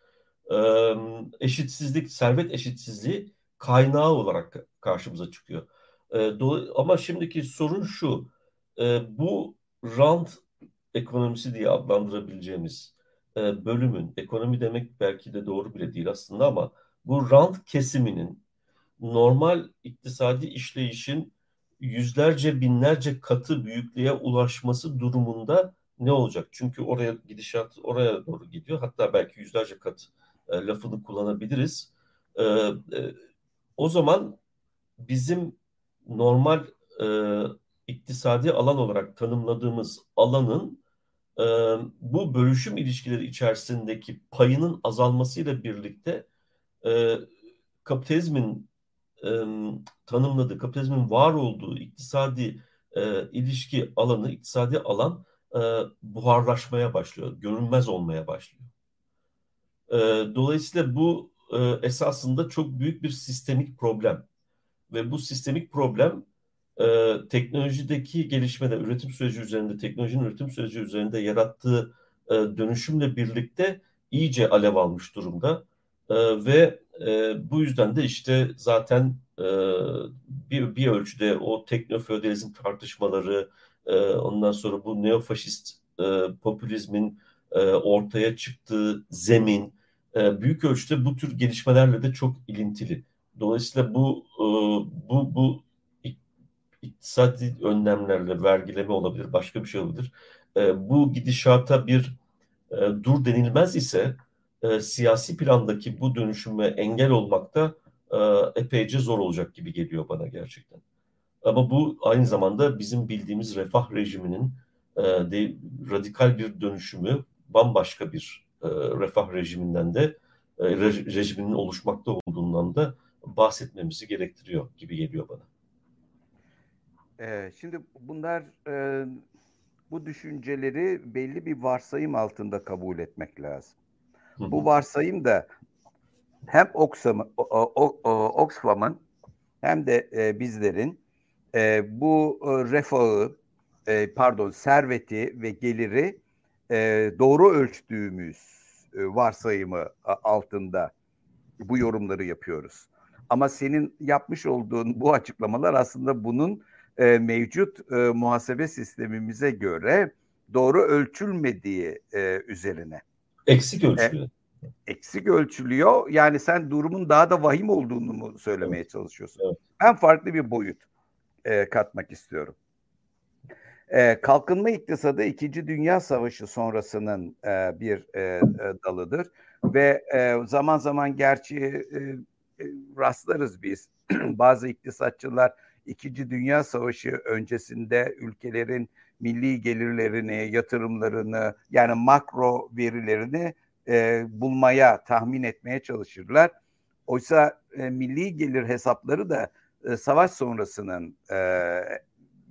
eşitsizlik, servet eşitsizliği kaynağı olarak karşımıza çıkıyor. Ama şimdiki sorun şu, bu rant ekonomisi diye adlandırabileceğimiz bölümün, ekonomi demek belki de doğru bile değil aslında ama bu rant kesiminin normal iktisadi işleyişin yüzlerce binlerce katı büyüklüğe ulaşması durumunda ne olacak? Çünkü oraya gidişat oraya doğru gidiyor. Hatta belki yüzlerce kat e, lafını kullanabiliriz. E, e, o zaman bizim normal e, iktisadi alan olarak tanımladığımız alanın e, bu bölüşüm ilişkileri içerisindeki payının azalmasıyla birlikte e, kapitalizmin e, tanımladığı, kapitalizmin var olduğu iktisadi e, ilişki alanı, iktisadi alan e, buharlaşmaya başlıyor, görünmez olmaya başlıyor. E, dolayısıyla bu e, esasında çok büyük bir sistemik problem. Ve bu sistemik problem e, teknolojideki gelişmede, üretim süreci üzerinde, teknolojinin üretim süreci üzerinde yarattığı e, dönüşümle birlikte iyice alev almış durumda. E, ve e, bu yüzden de işte zaten e, bir, bir ölçüde o teknofeodalizm tartışmaları, e, ondan sonra bu neofaşist e, popülizmin e, ortaya çıktığı zemin e, büyük ölçüde bu tür gelişmelerle de çok ilintili. Dolayısıyla bu e, bu bu iktisadi önlemlerle vergileme olabilir, başka bir şey olabilir. E, bu gidişata bir dur denilmez ise siyasi plandaki bu dönüşüme engel olmak da e, epeyce zor olacak gibi geliyor bana gerçekten. Ama bu aynı zamanda bizim bildiğimiz refah rejiminin radikal bir dönüşümü, bambaşka bir e, refah rejiminden de e, rejiminin oluşmakta olduğundan da bahsetmemizi gerektiriyor gibi geliyor bana. Ee, şimdi bunlar e, bu düşünceleri belli bir varsayım altında kabul etmek lazım. Hı hı. Bu varsayım da hem Oxfam'ın hem de e, bizlerin e, bu e, refahı, e, pardon serveti ve geliri e, doğru ölçtüğümüz e, varsayımı altında bu yorumları yapıyoruz. Ama senin yapmış olduğun bu açıklamalar aslında bunun e, mevcut e, muhasebe sistemimize göre doğru ölçülmediği e, üzerine. Eksik ölçülüyor. E, eksik ölçülüyor. Yani sen durumun daha da vahim olduğunu mu söylemeye evet. çalışıyorsun? Evet. Ben farklı bir boyut e, katmak istiyorum. E, kalkınma iktisadı İkinci Dünya Savaşı sonrasının e, bir e, e, dalıdır ve e, zaman zaman gerçi e, e, rastlarız biz. Bazı iktisatçılar İkinci Dünya Savaşı öncesinde ülkelerin milli gelirlerini, yatırımlarını yani makro verilerini e, bulmaya, tahmin etmeye çalışırlar. Oysa e, milli gelir hesapları da e, savaş sonrasının e,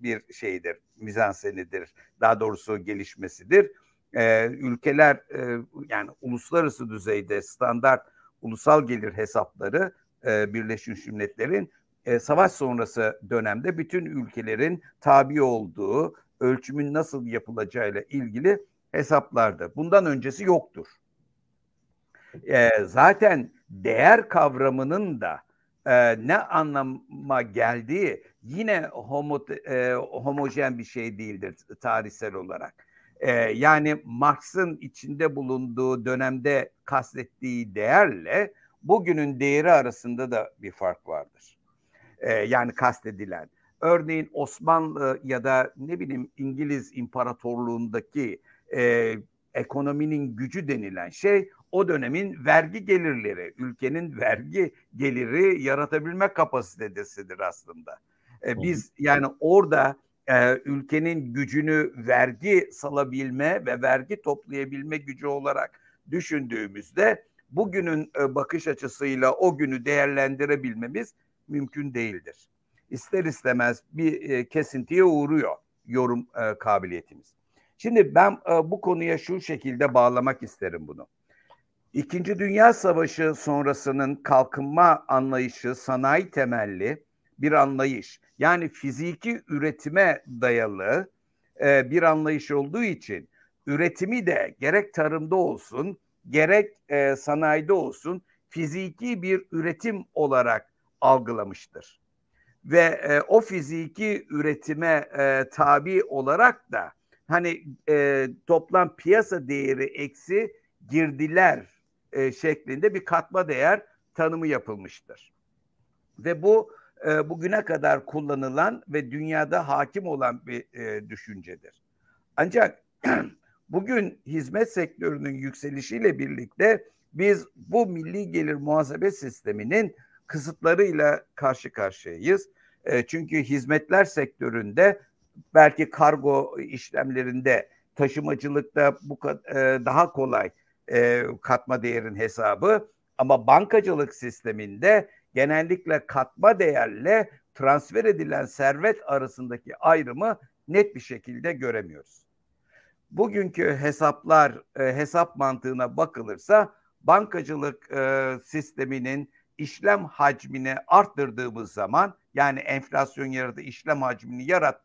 bir şeyidir, mizansenidir, daha doğrusu gelişmesidir. E, ülkeler e, yani uluslararası düzeyde standart ulusal gelir hesapları e, Birleşmiş Milletler'in e, savaş sonrası dönemde bütün ülkelerin tabi olduğu ölçümün nasıl yapılacağıyla ilgili hesaplardı. Bundan öncesi yoktur. E, zaten değer kavramının da e, ne anlama geldiği yine homo, e, homojen bir şey değildir tarihsel olarak. E, yani Marx'ın içinde bulunduğu dönemde kastettiği değerle bugünün değeri arasında da bir fark vardır. E, yani kastedilen. Örneğin Osmanlı ya da ne bileyim İngiliz İmparatorluğundaki e, ekonominin gücü denilen şey o dönemin vergi gelirleri, ülkenin vergi geliri yaratabilme kapasitesidir aslında. E, biz yani orada e, ülkenin gücünü vergi salabilme ve vergi toplayabilme gücü olarak düşündüğümüzde bugünün e, bakış açısıyla o günü değerlendirebilmemiz mümkün değildir. İster istemez bir e, kesintiye uğruyor yorum e, kabiliyetimiz. Şimdi ben e, bu konuya şu şekilde bağlamak isterim bunu. İkinci Dünya Savaşı sonrasının kalkınma anlayışı sanayi temelli bir anlayış. Yani fiziki üretime dayalı e, bir anlayış olduğu için üretimi de gerek tarımda olsun gerek e, sanayide olsun fiziki bir üretim olarak algılamıştır. Ve e, o fiziki üretime e, tabi olarak da hani e, toplam piyasa değeri eksi girdiler e, şeklinde bir katma değer tanımı yapılmıştır. Ve bu e, bugüne kadar kullanılan ve dünyada hakim olan bir e, düşüncedir. Ancak bugün hizmet sektörünün yükselişiyle birlikte biz bu milli gelir muhasebe sisteminin kısıtlarıyla karşı karşıyayız. E, çünkü hizmetler sektöründe belki kargo işlemlerinde taşımacılıkta bu e, daha kolay e, katma değerin hesabı ama bankacılık sisteminde genellikle katma değerle transfer edilen servet arasındaki ayrımı net bir şekilde göremiyoruz. Bugünkü hesaplar e, hesap mantığına bakılırsa bankacılık e, sisteminin işlem hacmini arttırdığımız zaman yani enflasyon yaradı işlem hacmini yarat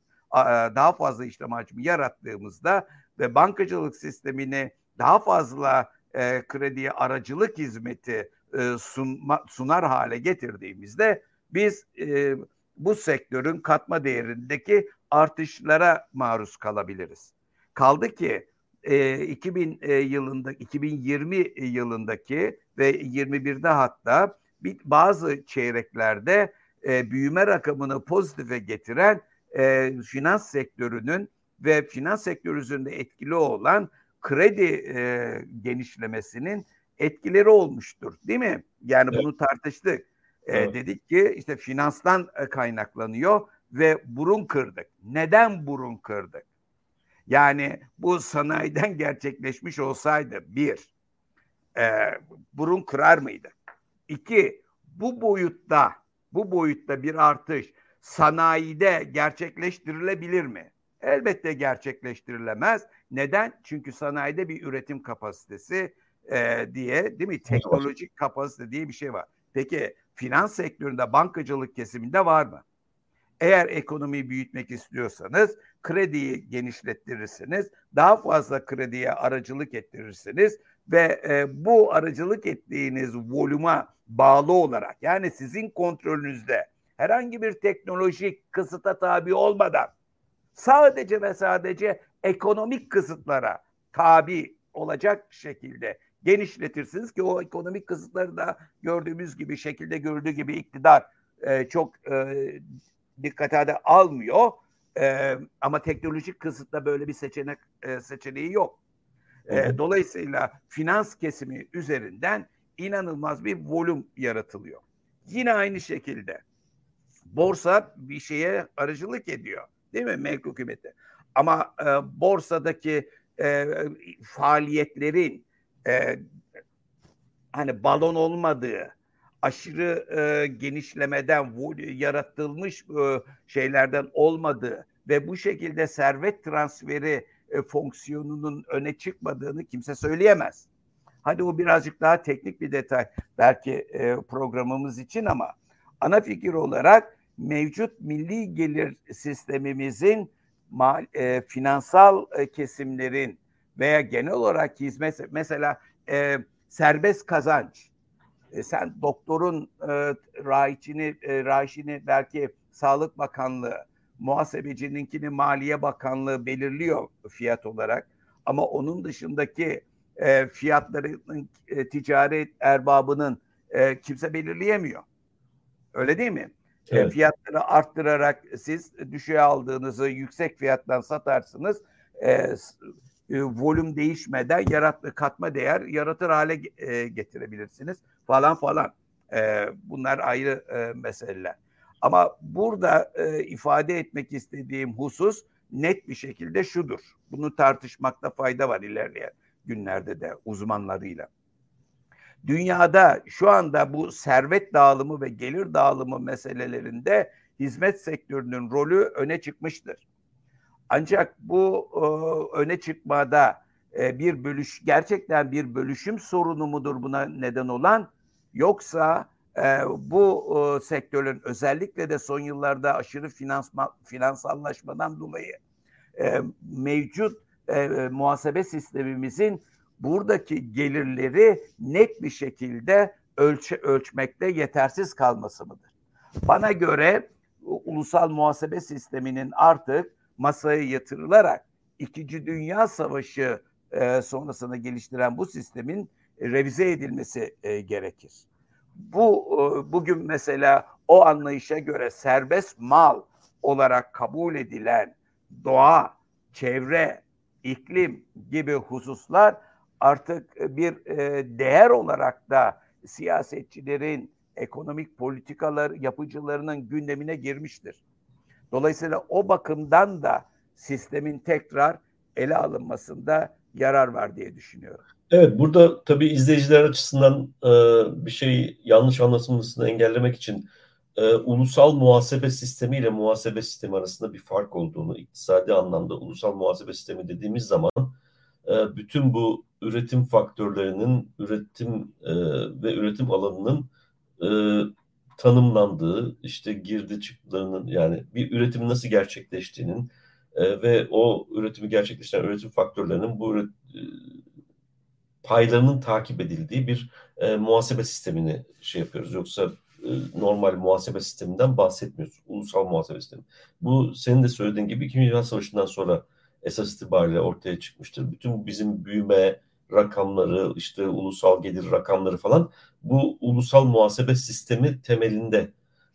daha fazla işlem hacmi yarattığımızda ve bankacılık sistemini daha fazla e, krediye aracılık hizmeti e, sunma, sunar hale getirdiğimizde biz e, bu sektörün katma değerindeki artışlara maruz kalabiliriz. Kaldı ki e, 2000 e, yılında 2020 yılındaki ve 21'de hatta bir, bazı çeyreklerde e, büyüme rakamını pozitife getiren e, finans sektörünün ve finans sektörü üzerinde etkili olan kredi e, genişlemesinin etkileri olmuştur değil mi? Yani evet. bunu tartıştık. E, evet. Dedik ki işte finanstan e, kaynaklanıyor ve burun kırdık. Neden burun kırdık? Yani bu sanayiden gerçekleşmiş olsaydı bir, e, burun kırar mıydı? İki, bu boyutta bu boyutta bir artış sanayide gerçekleştirilebilir mi? Elbette gerçekleştirilemez. Neden? Çünkü sanayide bir üretim kapasitesi e, diye değil mi? Teknolojik kapasite diye bir şey var. Peki finans sektöründe bankacılık kesiminde var mı? Eğer ekonomiyi büyütmek istiyorsanız krediyi genişletirsiniz. Daha fazla krediye aracılık ettirirsiniz ve e, bu aracılık ettiğiniz voluma bağlı olarak yani sizin kontrolünüzde herhangi bir teknolojik kısıta tabi olmadan sadece ve sadece ekonomik kısıtlara tabi olacak şekilde genişletirsiniz ki o ekonomik kısıtları da gördüğümüz gibi şekilde görüldüğü gibi iktidar e, çok e, dikkate de almıyor. E, ama teknolojik kısıtta böyle bir seçenek e, seçeneği yok. E, dolayısıyla finans kesimi üzerinden inanılmaz bir volüm yaratılıyor. Yine aynı şekilde borsa bir şeye aracılık ediyor. Değil mi menkul hükümeti? Ama e, borsadaki e, faaliyetlerin e, hani balon olmadığı, aşırı e, genişlemeden yaratılmış e, şeylerden olmadığı ve bu şekilde servet transferi e, fonksiyonunun öne çıkmadığını kimse söyleyemez. Hadi o birazcık daha teknik bir detay belki e, programımız için ama ana fikir olarak mevcut milli gelir sistemimizin mal, e, finansal e, kesimlerin veya genel olarak hizmet mesela e, serbest kazanç e, sen doktorun e, raiçini e, raiçini belki Sağlık Bakanlığı muhasebecininkini Maliye Bakanlığı belirliyor fiyat olarak ama onun dışındaki e, fiyatların e, ticaret erbabının e, kimse belirleyemiyor. Öyle değil mi? E, evet. E, fiyatları arttırarak siz düşüğe aldığınızı yüksek fiyattan satarsınız. E, e, volüm değişmeden yarat katma değer yaratır hale e, getirebilirsiniz falan falan. E, bunlar ayrı e, meseleler. Ama burada e, ifade etmek istediğim husus net bir şekilde şudur. Bunu tartışmakta fayda var ilerleyen günlerde de uzmanlarıyla. Dünyada şu anda bu servet dağılımı ve gelir dağılımı meselelerinde hizmet sektörünün rolü öne çıkmıştır. Ancak bu e, öne çıkmada e, bir bölüş gerçekten bir bölüşüm sorunu mudur buna neden olan yoksa e, bu e, sektörün özellikle de son yıllarda aşırı finansma, finansallaşmadan dolayı e, mevcut e, muhasebe sistemimizin buradaki gelirleri net bir şekilde ölçe, ölçmekte yetersiz kalması mıdır? Bana göre ulusal muhasebe sisteminin artık masaya yatırılarak İkinci Dünya Savaşı e, sonrasında geliştiren bu sistemin revize edilmesi e, gerekir. Bu e, bugün mesela o anlayışa göre serbest mal olarak kabul edilen doğa, çevre, iklim gibi hususlar artık bir e, değer olarak da siyasetçilerin, ekonomik politikalar yapıcılarının gündemine girmiştir. Dolayısıyla o bakımdan da sistemin tekrar ele alınmasında yarar var diye düşünüyorum. Evet burada tabii izleyiciler açısından e, bir şey yanlış anlaşılmasını engellemek için e, ulusal muhasebe sistemi ile muhasebe sistemi arasında bir fark olduğunu, iktisadi anlamda ulusal muhasebe sistemi dediğimiz zaman e, bütün bu üretim faktörlerinin, üretim e, ve üretim alanının e, tanımlandığı, işte girdi çıktılarının yani bir üretimin nasıl gerçekleştiğinin e, ve o üretimi gerçekleştiren üretim faktörlerinin bu üret, e, paylarının takip edildiği bir e, muhasebe sistemini şey yapıyoruz. Yoksa e, normal muhasebe sisteminden bahsetmiyoruz. Ulusal muhasebe sistemi. Bu senin de söylediğin gibi 2. Dünya Savaşı'ndan sonra esas itibariyle ortaya çıkmıştır. Bütün bizim büyüme rakamları, işte ulusal gelir rakamları falan bu ulusal muhasebe sistemi temelinde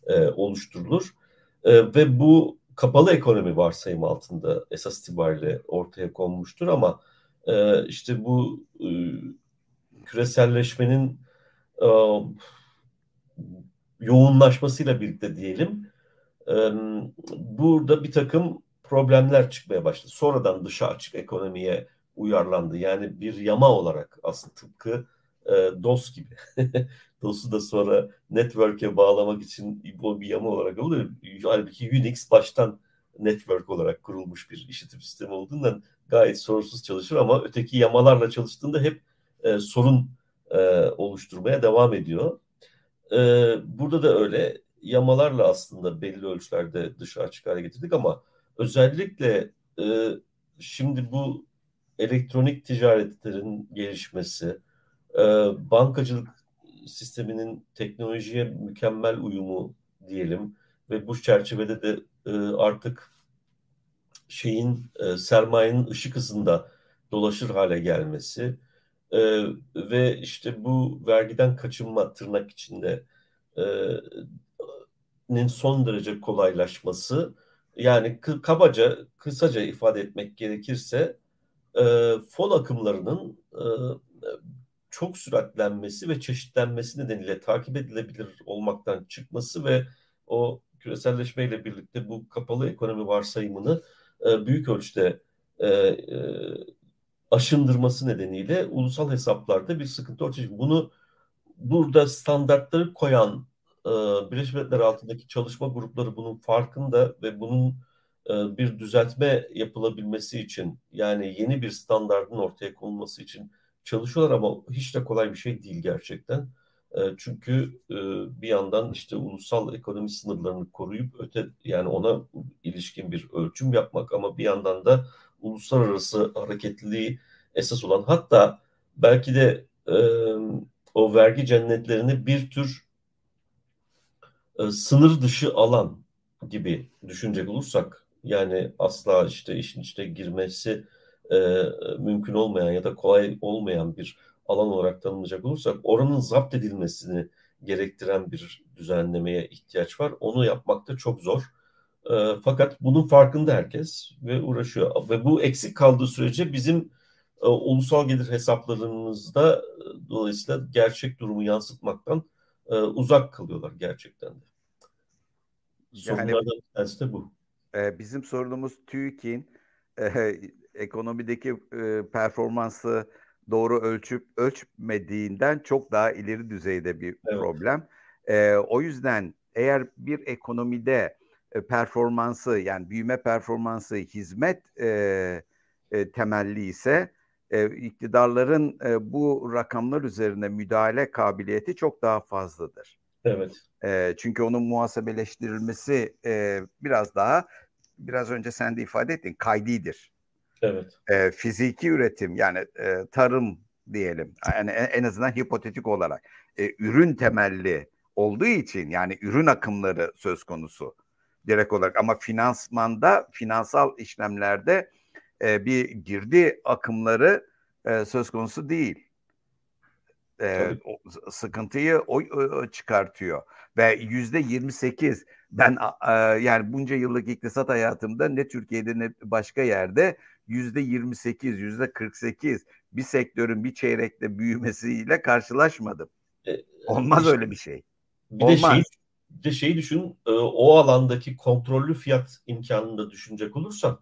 e, oluşturulur. E, ve bu kapalı ekonomi varsayımı altında esas itibariyle ortaya konmuştur ama e, işte bu e, küreselleşmenin e, yoğunlaşmasıyla birlikte diyelim e, burada bir takım problemler çıkmaya başladı. Sonradan dışa açık ekonomiye uyarlandı. Yani bir yama olarak aslında tıpkı e, DOS gibi. DOS'u da sonra network'e bağlamak için bu bir yama olarak oluyor. Halbuki Unix baştan network olarak kurulmuş bir işletim sistemi olduğundan gayet sorunsuz çalışır ama öteki yamalarla çalıştığında hep e, sorun e, oluşturmaya devam ediyor. E, burada da öyle yamalarla aslında belli ölçülerde dışa açık hale getirdik ama özellikle e, şimdi bu elektronik ticaretlerin gelişmesi, e, bankacılık sisteminin teknolojiye mükemmel uyumu diyelim ve bu çerçevede de e, artık şeyin e, sermayenin ışık hızında dolaşır hale gelmesi e, ve işte bu vergiden kaçınma tırnak içinde e, son derece kolaylaşması yani kabaca kısaca ifade etmek gerekirse e, fon akımlarının e, çok süratlenmesi ve çeşitlenmesi nedeniyle takip edilebilir olmaktan çıkması ve o küreselleşmeyle birlikte bu kapalı ekonomi varsayımını e, büyük ölçüde e, e, aşındırması nedeniyle ulusal hesaplarda bir sıkıntı ortaya çıkıyor. Bunu burada standartları koyan e, Birleşmiş Milletler altındaki çalışma grupları bunun farkında ve bunun bir düzeltme yapılabilmesi için yani yeni bir standartın ortaya konulması için çalışıyorlar ama hiç de kolay bir şey değil gerçekten. E, çünkü e, bir yandan işte ulusal ekonomi sınırlarını koruyup öte yani ona ilişkin bir ölçüm yapmak ama bir yandan da uluslararası hareketliliği esas olan hatta belki de o vergi cennetlerini bir tür sınır dışı alan gibi düşünecek olursak yani asla işte işin içine girmesi e, mümkün olmayan ya da kolay olmayan bir alan olarak tanımlayacak olursak oranın zapt edilmesini gerektiren bir düzenlemeye ihtiyaç var. Onu yapmak da çok zor. E, fakat bunun farkında herkes ve uğraşıyor. Ve bu eksik kaldığı sürece bizim e, ulusal gelir hesaplarımızda e, dolayısıyla gerçek durumu yansıtmaktan e, uzak kalıyorlar gerçekten de. Sorunlardan yani, bir tanesi de bu. E, bizim sorunumuz TÜİK'in e, ekonomideki e, performansı doğru ölçüp ölçmediğinden çok daha ileri düzeyde bir evet. problem. E, o yüzden eğer bir ekonomide e, performansı yani büyüme performansı hizmet e, e, temelli ise e, iktidarların e, bu rakamlar üzerine müdahale kabiliyeti çok daha fazladır. Evet. E, çünkü onun muhasebeleştirilmesi e, biraz daha biraz önce sen de ifade ettin kaydidir. Evet. E, fiziki üretim yani e, tarım diyelim yani en, azından hipotetik olarak e, ürün temelli olduğu için yani ürün akımları söz konusu direkt olarak ama finansmanda finansal işlemlerde e, bir girdi akımları e, söz konusu değil. E, o, sıkıntıyı o, o çıkartıyor ve yüzde 28 ben e, yani bunca yıllık iktisat hayatımda ne Türkiye'de ne başka yerde yüzde 28 yüzde 48 bir sektörün bir çeyrekte büyümesiyle karşılaşmadım. E, Olmaz işte, öyle bir şey. Bir Olmaz. de şey bir de şeyi düşün e, o alandaki kontrollü fiyat imkanını da düşünecek olursan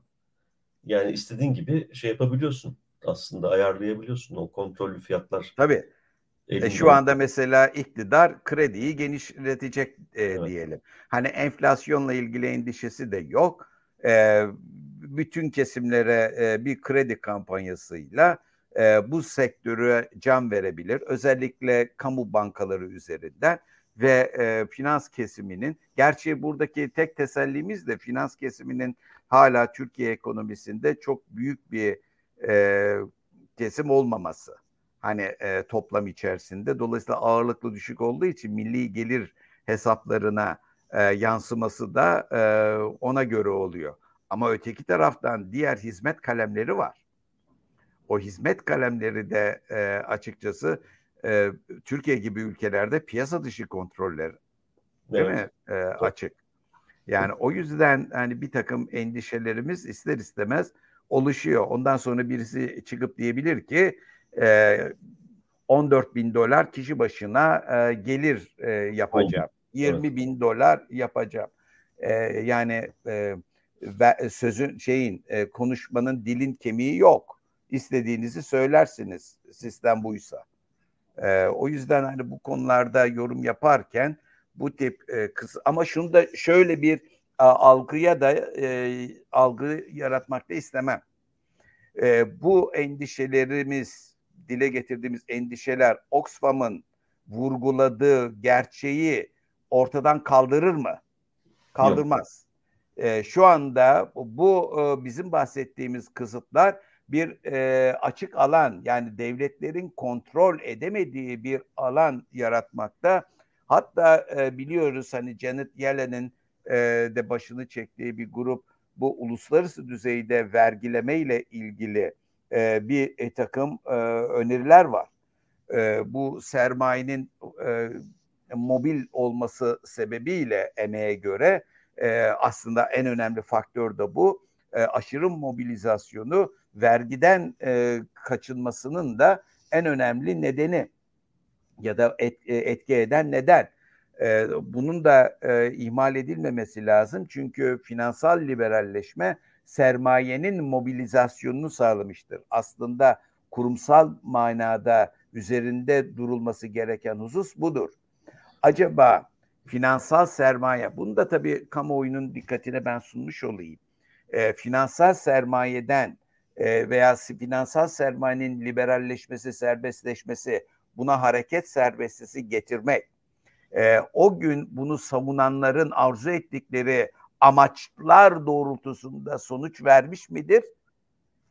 yani istediğin gibi şey yapabiliyorsun aslında ayarlayabiliyorsun o kontrollü fiyatlar. Tabii. E, şu anda mesela iktidar krediyi genişletecek e, evet. diyelim. Hani enflasyonla ilgili endişesi de yok. E, bütün kesimlere e, bir kredi kampanyasıyla e, bu sektörü can verebilir. Özellikle kamu bankaları üzerinden ve e, finans kesiminin gerçi buradaki tek tesellimiz de finans kesiminin hala Türkiye ekonomisinde çok büyük bir e, kesim olmaması. Hani e, toplam içerisinde dolayısıyla ağırlıklı düşük olduğu için milli gelir hesaplarına e, yansıması da e, ona göre oluyor. Ama öteki taraftan diğer hizmet kalemleri var. O hizmet kalemleri de e, açıkçası e, Türkiye gibi ülkelerde piyasa dışı kontroller değil evet. mi? E, açık. Yani o yüzden hani bir takım endişelerimiz ister istemez oluşuyor. Ondan sonra birisi çıkıp diyebilir ki e, 14 bin dolar kişi başına e, gelir e, yapacağım. 20 bin dolar yapacağım. E, yani e, ve, sözün şeyin e, konuşmanın dilin kemiği yok. İstediğinizi söylersiniz sistem buysa. E, o yüzden hani bu konularda yorum yaparken bu tip e, kız ama şunu da şöyle bir a, algıya da e, algı yaratmak da istemem. E, bu endişelerimiz dile getirdiğimiz endişeler Oxfam'ın vurguladığı gerçeği ortadan kaldırır mı? Kaldırmaz. E, şu anda bu e, bizim bahsettiğimiz kısıtlar bir e, açık alan yani devletlerin kontrol edemediği bir alan yaratmakta. Hatta e, biliyoruz hani Janet Yellen'in e, de başını çektiği bir grup bu uluslararası düzeyde vergileme ile ilgili e, bir e, takım e, öneriler var. E, bu sermayenin e, mobil olması sebebiyle emeğe göre e, aslında en önemli faktör de bu. E, aşırı mobilizasyonu vergiden e, kaçınmasının da en önemli nedeni ya da et, e, etki eden neden. E, bunun da e, ihmal edilmemesi lazım çünkü finansal liberalleşme sermayenin mobilizasyonunu sağlamıştır. Aslında kurumsal manada üzerinde durulması gereken husus budur. Acaba finansal sermaye, bunu da tabii kamuoyunun dikkatine ben sunmuş olayım. E, finansal sermayeden e, veya finansal sermayenin liberalleşmesi, serbestleşmesi, buna hareket serbestisi getirmek, e, o gün bunu savunanların arzu ettikleri amaçlar doğrultusunda sonuç vermiş midir?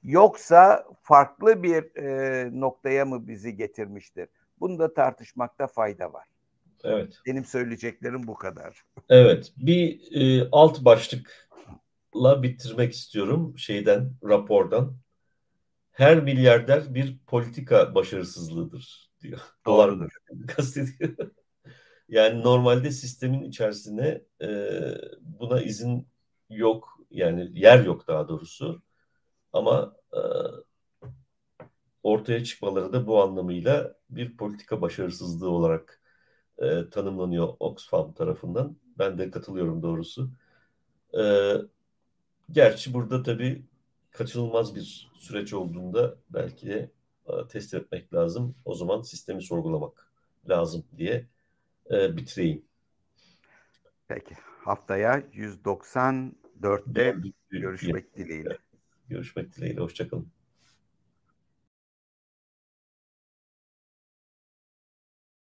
Yoksa farklı bir e, noktaya mı bizi getirmiştir? Bunu da tartışmakta fayda var. Evet. Benim söyleyeceklerim bu kadar. Evet. Bir e, alt başlıkla bitirmek istiyorum şeyden, rapordan. Her milyarder bir politika başarısızlığıdır diyor. Doğrudur. Kastediyor. Yani normalde sistemin içerisine e, buna izin yok. Yani yer yok daha doğrusu. Ama e, ortaya çıkmaları da bu anlamıyla bir politika başarısızlığı olarak e, tanımlanıyor Oxfam tarafından. Ben de katılıyorum doğrusu. E, gerçi burada tabii kaçınılmaz bir süreç olduğunda belki de e, test etmek lazım. O zaman sistemi sorgulamak lazım diye e, bitireyim. Peki. Haftaya 194'te görüşmek dileğiyle. Görüşmek dileğiyle. Hoşçakalın.